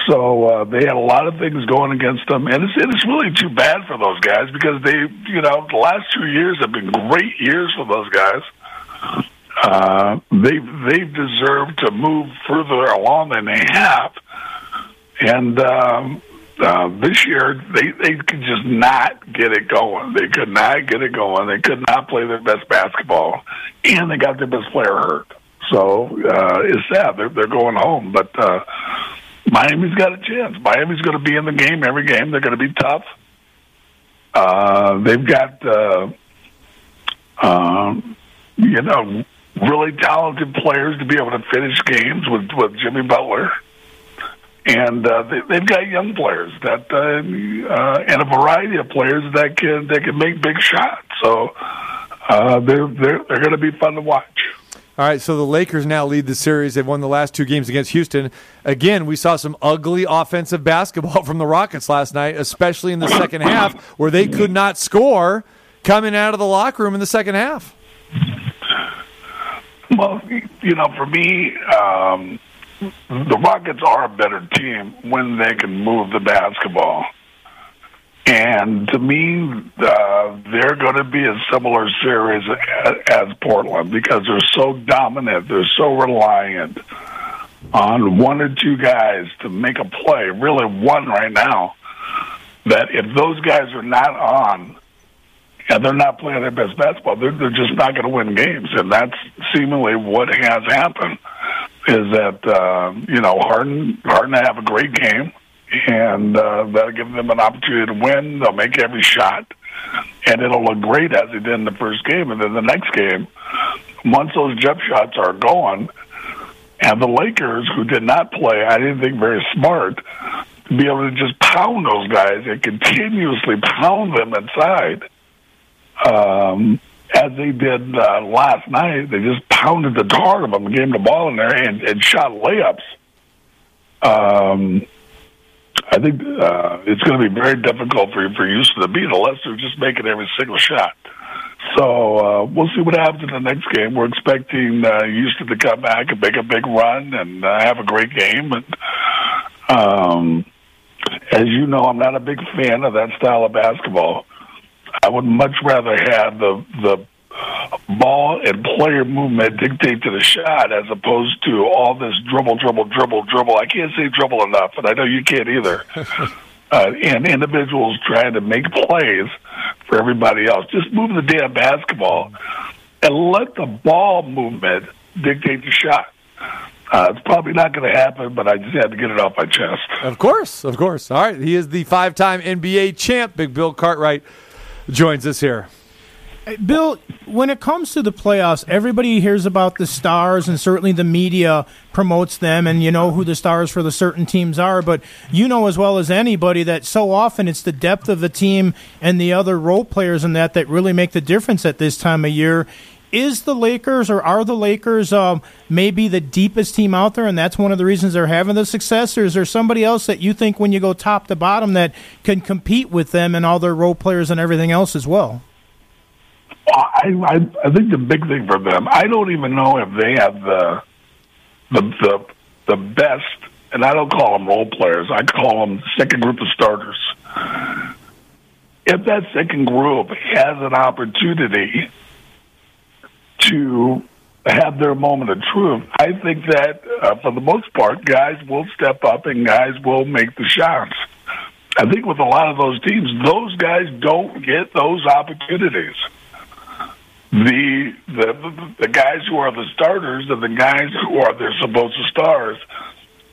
So uh, they had a lot of things going against them, and it's it's really too bad for those guys because they, you know, the last two years have been great years for those guys. Uh, they they deserve to move further along than they have, and um, uh, this year they they could just not get it going. They could not get it going. They could not play their best basketball, and they got their best player hurt. So uh, it's sad. They're they're going home, but uh, Miami's got a chance. Miami's going to be in the game every game. They're going to be tough. Uh, they've got, uh, um, you know, really talented players to be able to finish games with with Jimmy Butler, and uh, they, they've got young players that uh, uh, and a variety of players that can that can make big shots. So uh, they're they're they're going to be fun to watch. All right, so the Lakers now lead the series. They've won the last two games against Houston. Again, we saw some ugly offensive <laughs> basketball from the Rockets last night, especially in the second half, where they could not score coming out of the locker room in the second half. Well, you know, for me, um, the Rockets are a better team when they can move the basketball. And to me, uh, they're going to be a similar series as, Portland because they're so dominant, they're so reliant on one or two guys to make a play, really one right now, that if those guys are not on and they're not playing their best basketball, they're, they're just not going to win games. And that's seemingly what has happened is that, uh, you know, Harden, Harden have a great game and uh, that'll give them an opportunity to win. They'll make every shot, and it'll look great as it did in the first game. And then the next game, once those jump shots are gone, and the Lakers, who did not play, I didn't think very smart, to be able to just pound those guys and continuously pound them inside. Um, as they did uh, last night, they just pounded the tar of them, gave them the ball in there, and, and shot layups. Um, I think uh, it's going to be very difficult for for Houston to beat unless they're just making every single shot. So uh, we'll see what happens in the next game. We're expecting uh, Houston to come back and make a big run and uh, have a great game. And um, as you know, I'm not a big fan of that style of basketball. I would much rather have the the ball and player movement dictate to the shot as opposed to all this dribble, dribble, dribble, dribble. I can't say dribble enough, and I know you can't either. <laughs> uh, and individuals trying to make plays for everybody else. Just move the damn basketball and let the ball movement dictate the shot. Uh, it's probably not going to happen, but I just had to get it off my chest. Of course, of course. All right, he is the five-time NBA champ. Big Bill Cartwright joins us here. Bill, when it comes to the playoffs, everybody hears about the stars, and certainly the media promotes them, and you know who the stars for the certain teams are. But you know as well as anybody that so often it's the depth of the team and the other role players in that that really make the difference at this time of year. Is the Lakers or are the Lakers um, maybe the deepest team out there, and that's one of the reasons they're having the success? Or is there somebody else that you think when you go top to bottom that can compete with them and all their role players and everything else as well? I, I I think the big thing for them, I don't even know if they have the the the, the best, and I don't call them role players. I call them second group of starters. If that second group has an opportunity to have their moment of truth, I think that uh, for the most part, guys will step up and guys will make the shots. I think with a lot of those teams, those guys don't get those opportunities the the the guys who are the starters and the guys who are their supposed stars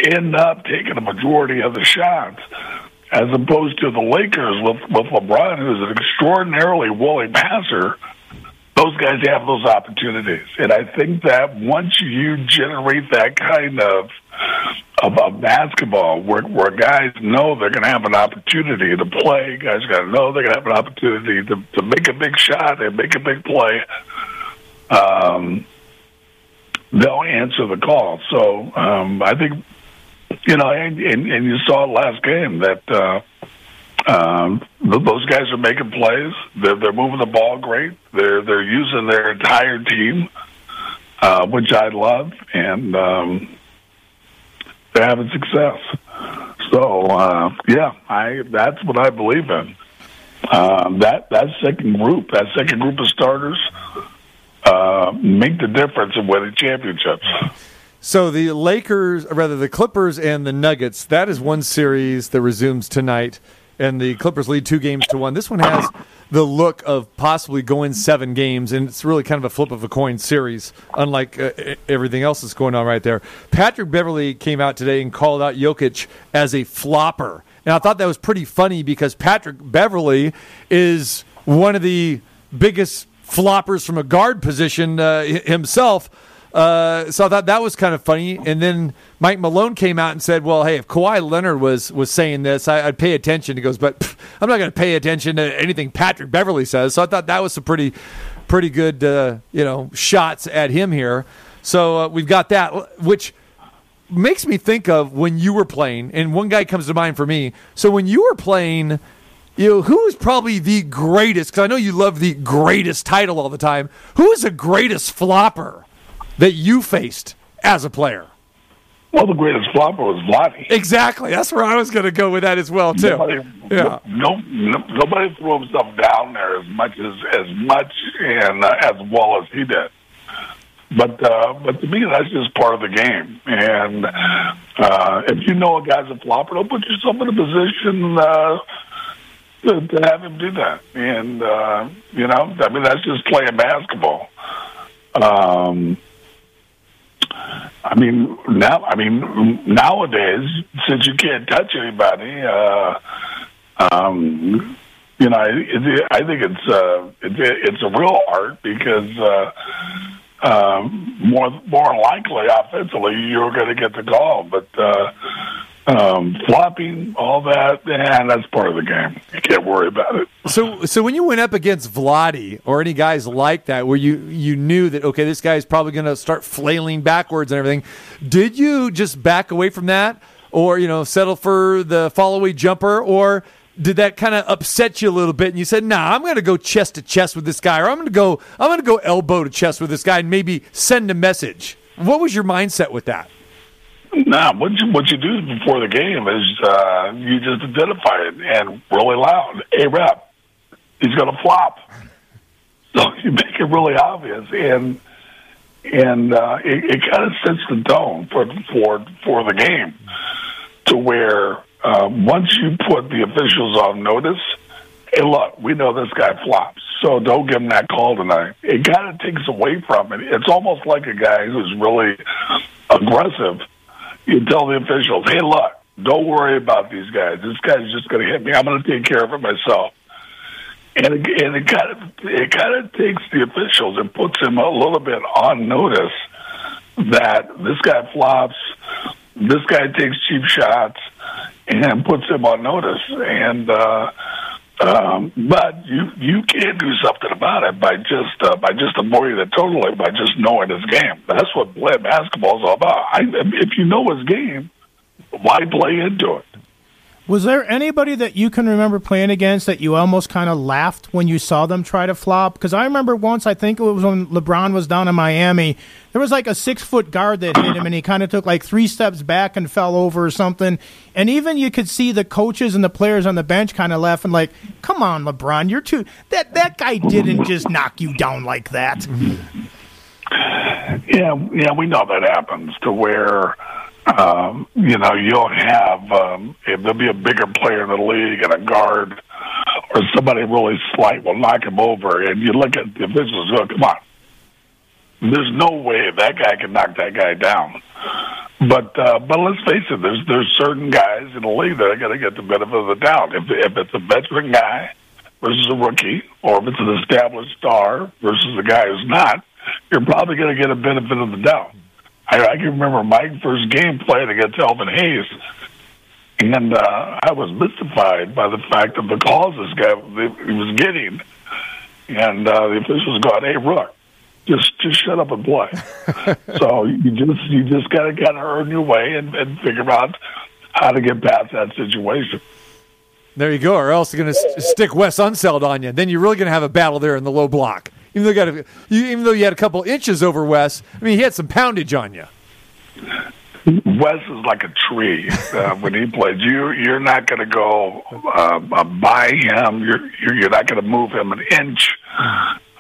end up taking a majority of the shots, as opposed to the Lakers with with LeBron, who's an extraordinarily willing passer. Those guys have those opportunities, and I think that once you generate that kind of of, basketball, where where guys know they're going to have an opportunity to play, guys got to know they're going to have an opportunity to to make a big shot and make a big play. Um, they'll answer the call. So um, I think you know, and, and, and you saw last game that uh, um, those guys are making plays. They're, they're moving the ball great. They're they're using their entire team, uh, which I love, and um, they're having success. So uh, yeah, I that's what I believe in. Um, that that second group, that second group of starters, uh, make the difference in winning championships. So the Lakers, rather the Clippers and the Nuggets, that is one series that resumes tonight, and the Clippers lead two games to one. This one has the look of possibly going seven games, and it's really kind of a flip of a coin series, unlike uh, everything else that's going on right there. Patrick Beverley came out today and called out Jokic as a flopper, and I thought that was pretty funny because Patrick Beverley is one of the biggest floppers from a guard position uh, himself. Uh, so I thought that was kind of funny. And then Mike Malone came out and said, "Well, hey, if Kawhi Leonard was was saying this, I, I'd pay attention." He goes, "But pff, I'm not going to pay attention to anything Patrick Beverley says." So I thought that was some pretty pretty good, uh, you know, shots at him here. So uh, we've got that, which makes me think of when you were playing, and one guy comes to mind for me. So when you were playing, you know, who is probably the greatest? Because I know you love the greatest title all the time. Who is the greatest flopper that you faced as a player? Well, the greatest flopper was Vlade. Exactly. That's where I was going to go with that as well too. Nobody, Yeah. no, no, nobody threw himself down there as much as as much and uh, as well as he did. But uh, but to me, that's just part of the game. And uh, if you know a guy's a flopper, don't put yourself in a position uh, to, to have him do that. And uh, you know, I mean, that's just playing basketball. Um, I mean, now, I mean, nowadays, since you can't touch anybody, uh, um, you know, it, I think it's uh, it, it's a real art because uh, um, more more likely offensively you're going to get the call, but uh, um, flopping, all that, and that's part of the game. You can't worry about it. So, so when you went up against Vlade or any guys like that, where you you knew that okay, this guy is probably going to start flailing backwards and everything, did you just back away from that, or you know, settle for the fall away jumper, or did that kind of upset you a little bit and you said, "Nah, I'm going to go chest to chest with this guy, or I'm going to go I'm going to go elbow to chest with this guy and maybe send a message." What was your mindset with that? Nah, what you what you do before the game is uh, you just identify it and really loud. A rep, he's going to flop. <laughs> So you make it really obvious, and and uh, it, it kind of sets the tone for for for the game to where uh, once you put the officials on notice, hey, look, we know this guy flops, so don't give him that call tonight. It kind of takes away from it. It's almost like a guy who's really aggressive. You tell the officials, hey, look, don't worry about these guys. This guy's just going to hit me. I'm going to take care of it myself. And it, and it kind of it kind of takes the officials and puts them a little bit on notice that this guy flops, this guy takes cheap shots, and puts him on notice. And uh, um, but you you can't do something about it by just uh, by just avoiding it totally by just knowing his game. That's what play basketball is all about. I, if you know his game, why play into it? Was there anybody that you can remember playing against that you almost kind of laughed when you saw them try to flop? Because I remember once, I think it was when LeBron was down in Miami, there was like a six foot guard that hit him, and he kind of took like three steps back and fell over or something. And even you could see the coaches and the players on the bench kind of laughing, like, "Come on, LeBron, you're too that that guy didn't just knock you down like that." Yeah, yeah, we know that happens to where um, you know you'll have um, if there'll be a bigger player in the league and a guard or somebody really slight will knock him over, and you look at the officials go, "Come on, there's no way that guy can knock that guy down." But uh, but let's face it, there's there's certain guys in the league that are going to get the benefit of the doubt. If if it's a veteran guy versus a rookie, or if it's an established star versus a guy who's not, you're probably going to get a benefit of the doubt. I, I can remember my first game playing against Elvin Hayes, and uh, I was mystified by the fact of the calls this guy he was getting, and uh, the officials got "Hey, Rook, just just shut up and play." <laughs> so you just you just got to kind of earn your way and, and figure out how to get past that situation. There you go, or else you're going to st- stick Wes Unseld on you. Then you're really going to have a battle there in the low block. Even though you, got a, you, even though you had a couple inches over Wes, I mean, he had some poundage on you. Wes is like a tree uh, <laughs> when he plays. You you're not going to go uh, uh, by him. You're you're, you're not going to move him an inch.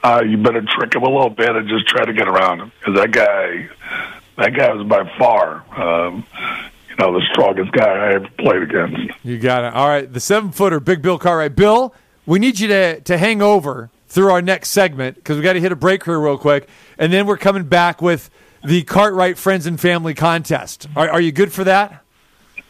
Uh, you better trick him a little bit and just try to get around him because that guy that guy was by far, um, you know, the strongest guy I ever played against. You got it. All right, the seven footer, Big Bill Cartwright. Bill, we need you to to hang over through our next segment because we got to hit a break here real quick, and then we're coming back with the Cartwright Friends and Family Contest. Are, are you good for that?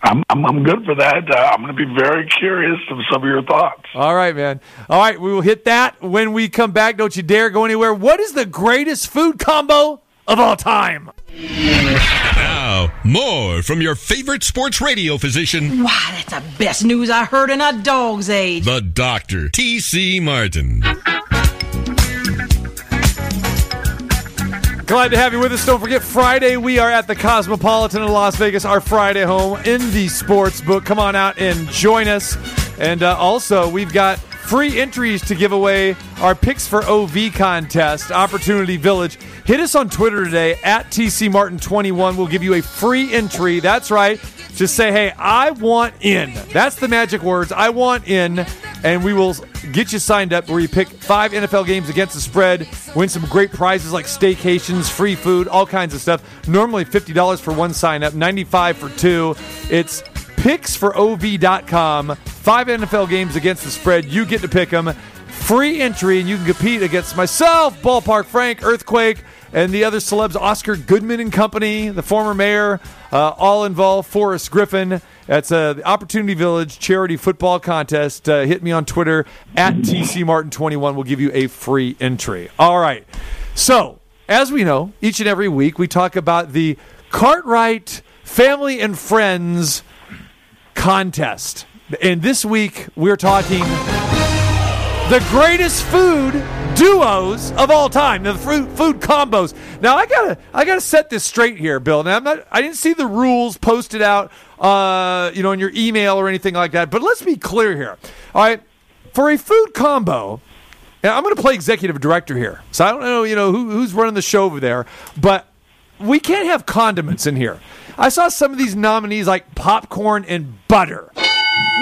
I'm I'm, I'm good for that. Uh, I'm going to be very curious of some of your thoughts. All right, man. All right, we will hit that when we come back. Don't you dare go anywhere. What is the greatest food combo of all time? Now, more from your favorite sports radio physician, Wow, that's the best news I heard in a dog's age. the doctor, T.C. Martin. Glad to have you with us. Don't forget, Friday we are at the Cosmopolitan in Las Vegas, our Friday home in the sports book. Come on out and join us. And uh, also, we've got free entries to give away our picks for OV contest, Opportunity Village. Hit us on Twitter today at TC Martin21. We'll give you a free entry. That's right. Just say, hey, I want in. That's the magic words. I want in. And we will get you signed up where you pick five NFL games against the spread, win some great prizes like staycations, free food, all kinds of stuff. Normally $50 for one sign up, 95 for two. It's picksforov.com. Five NFL games against the spread. You get to pick them. Free entry, and you can compete against myself, Ballpark Frank, Earthquake, and the other celebs, Oscar Goodman and Company, the former mayor, uh, all involved, Forrest Griffin. That's uh, the Opportunity Village Charity Football Contest. Uh, hit me on Twitter at <laughs> TCMartin21. We'll give you a free entry. All right. So, as we know, each and every week we talk about the Cartwright Family and Friends Contest. And this week we're talking the greatest food duos of all time, the food, food combos. Now I gotta I gotta set this straight here, Bill. Now I'm not I didn't see the rules posted out, uh, you know, in your email or anything like that. But let's be clear here. All right, for a food combo, and I'm to play executive director here, so I don't know, you know, who, who's running the show over there, but we can't have condiments in here. I saw some of these nominees like popcorn and butter.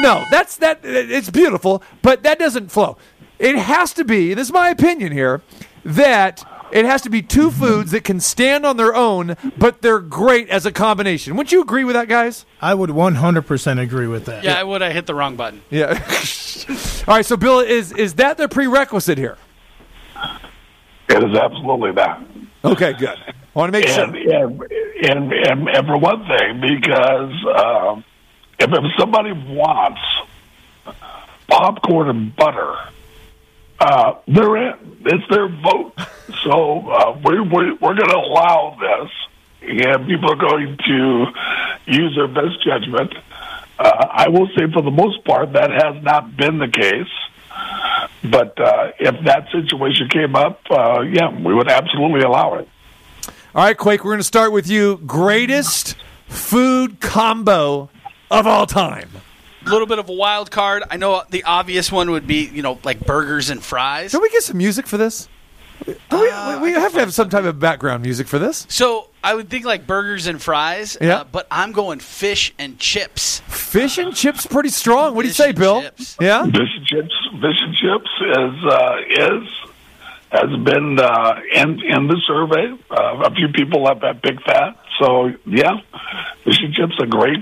No, that's that. It's beautiful, but that doesn't flow. It has to be. This is my opinion here. That it has to be two foods that can stand on their own, but they're great as a combination. Wouldn't you agree with that, guys? I would 100% agree with that. Yeah, I would have hit the wrong button. Yeah. <laughs> All right. So, Bill, is is that the prerequisite here? It is absolutely that. Okay, good. I want to make And, sure. and, and, and, and for one thing, because um, if, if somebody wants popcorn and butter, uh, they're in. It's their vote. So uh, we, we, we're going to allow this, and people are going to use their best judgment. Uh, I will say, for the most part, that has not been the case. But uh, if that situation came up, uh, yeah, we would absolutely allow it. All right, Quake. We're going to start with you. Greatest food combo of all time. A little bit of a wild card. I know the obvious one would be, you know, like burgers and fries. Can we get some music for this? Do we, we have to have some type of background music for this. So I would think like burgers and fries. Yeah. Uh, but I'm going fish and chips. Fish and chips, pretty strong. What do you say, Bill? chips. Yeah. Fish and chips, fish and chips is uh, is has been uh, in in the survey. Uh, a few people have, have picked that. So yeah, fish and chips are great.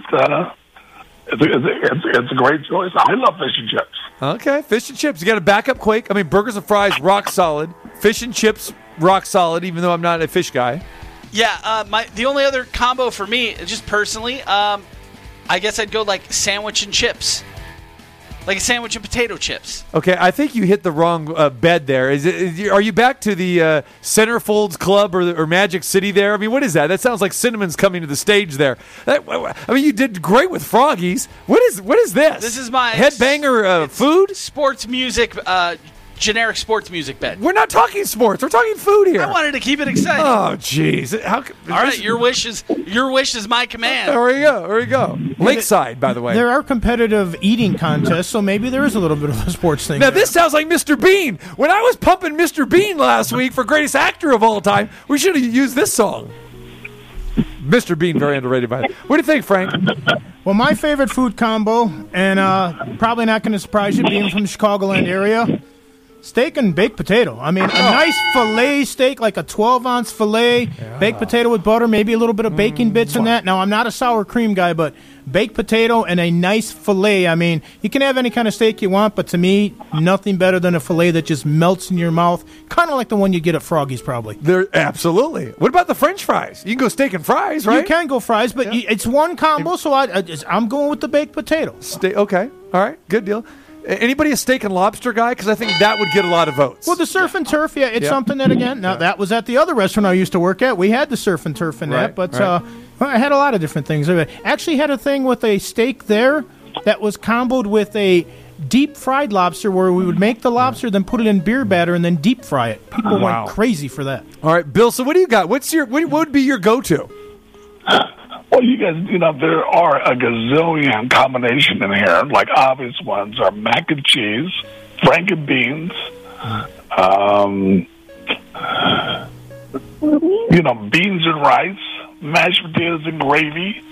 It's, a, it's, it's a great choice. I love fish and chips. Okay, fish and chips. You got a backup Quake. I mean, burgers and fries, rock solid. Fish and chips, rock solid. Even though I'm not a fish guy. Yeah. Uh, my the only other combo for me, just personally, um, I guess I'd go like sandwich and chips, like a sandwich and potato chips. Okay, I think you hit the wrong uh, bed there. Is it? Is, are you back to the uh, Centerfolds Club or, or Magic City there? I mean, what is that? That sounds like Cinnamon's coming to the stage there. That, I mean, you did great with Froggies. What is what is this? This is my headbanger uh, food. Sports music, uh, generic sports music bed. We're not talking sports. We're talking food here. I wanted to keep it exciting. Oh, jeez. How? c- All right, your wish is your wish is my command. There we go. There we go. Lakeside, by the way. There are competitive eating contests, so maybe there is a little bit of a sports thing. Now there. this sounds like Mr. Bean. When I was pumping Mr. Bean last week for greatest actor of all time, we should have used this song. Mr. Bean, very underrated by the way. What do you think, Frank? Well, my favorite food combo, and uh, probably not going to surprise you being from the Chicagoland area, Steak and baked potato. I mean, a oh. nice fillet steak, like a 12 ounce fillet, baked potato with butter, maybe a little bit of bacon mm, bits in that. Now, I'm not a sour cream guy, but baked potato and a nice fillet. I mean, you can have any kind of steak you want, but to me, nothing better than a fillet that just melts in your mouth, kind of like the one you get at Froggy's, probably. There, absolutely. What about the French fries? You can go steak and fries, right? You can go fries, but you, it's one combo, so I, I just, I'm going with the baked potato. Steak. Okay. All right. Good deal. A- Anybody a steak and lobster guy? Because I think that would get a lot of votes. Well, the surf and turf, yeah, it's Yeah. something that again. Now that was at the other restaurant I used to work at. We had the surf and turf in Right, that, but right. uh, I had a lot of different things. I actually had a thing with a steak there that was comboed with a deep fried lobster, where we would make the lobster, then put it in beer batter, and then deep fry it. People Wow. went crazy for that. All right, Bill. So what do you got? What's your what, what would be your go-to? Well, you guys, you know, there are a gazillion combination in here. Like obvious ones are mac and cheese, franken beans, um, you know, beans and rice, mashed potatoes and gravy.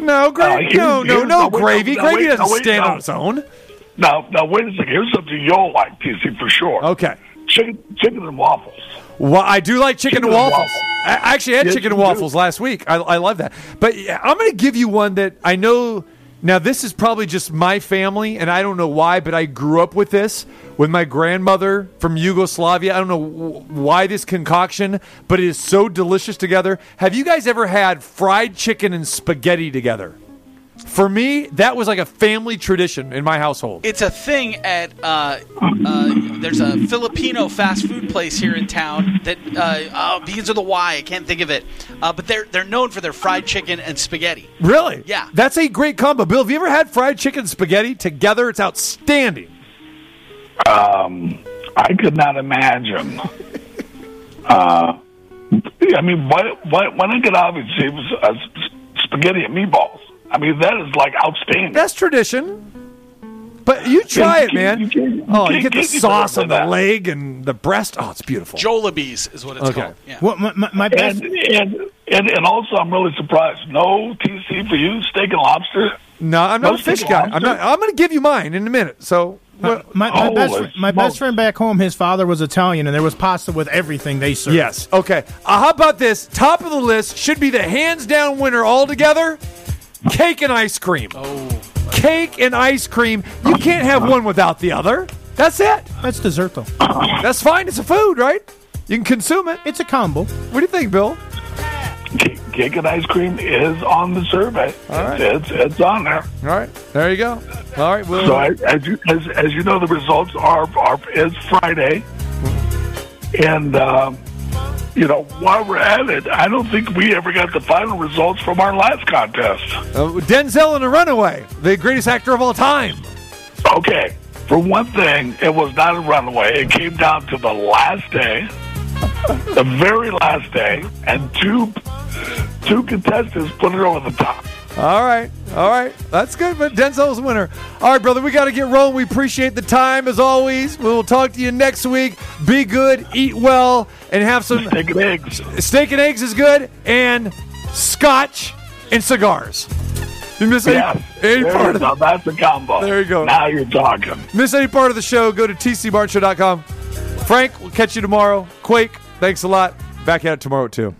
No gravy. Uh, here's- no, no, here's- no no, gravy. no, gravy wait, doesn't no, wait, stand no. on its own. Now, now, wait a second. Here's something you'll like, TC, for sure. Okay. Chicken, chicken and waffles. Well, I do like chicken, Chicken and waffles. waffles. I actually had Yes, chicken and you do. waffles last week. I, I love that. But yeah, I'm going to give you one that I know. Now, this is probably just my family, and I don't know why, but I grew up with this with my grandmother from Yugoslavia. I don't know why this concoction, but it is so delicious together. Have you guys ever had fried chicken and spaghetti together? For me, that was like a family tradition in my household. It's a thing at uh, uh, there's a Filipino fast food place here in town that uh, oh, begins with a Y. I can't think of it, uh, but they're they're known for their fried chicken and spaghetti. Really? Yeah. That's a great combo. Bill, have you ever had fried chicken and spaghetti together? It's outstanding. Um, I could not imagine. Uh, I mean, why, why, why not get obviously it was uh, s- spaghetti and meatballs? I mean, that is like outstanding. That's tradition. But you try you it, man. you can't- you oh, you get the sauce to on the that. leg and the breast. Oh, it's beautiful. Jollibee's is what it's Okay. called. Yeah. What my, my, my best. and, and and and also, I'm really surprised. No TC for you, steak and lobster. No, I'm not No a fish guy. and I'm not. I'm going to give you mine in a minute. So, well, My, my, best, fr- my best friend back home, his father was Italian, and there was pasta with everything they served. yes. Okay. Uh, how about this? Top of the list should be the hands down winner altogether. Cake and ice cream. Oh. Cake and ice cream. You can't have one without the other. That's it. That's dessert, though. That's fine. It's a food, right? You can consume it. It's a combo. What do you think, Bill? Cake, cake and ice cream is on the survey. All right. It's, it's it's on there. All right. There you go. All right. Well, So I, as you as, as you know, the results are are is Friday, and um, you know while we're at it, I don't think we ever got the final results from our last contest. Uh, Denzel in a Runaway, the greatest actor of all time. Okay, for one thing, it was not a runaway. It came down to the last day, <laughs> the very last day, and two two contestants put it over the top. All right, all right, that's good. But Denzel's the winner. All right, brother, we got to get rolling. We appreciate the time as always. We will talk to you next week. Be good, eat well, and have some Steak and eggs. steak and eggs is good, and scotch and cigars. You miss any, Yes, any part of go. That's a combo. There you go. Now you're talking. miss any part of the show? Go to tcmartinshow.com. Frank, we'll catch you tomorrow. Quake, thanks a lot. Back at it tomorrow too.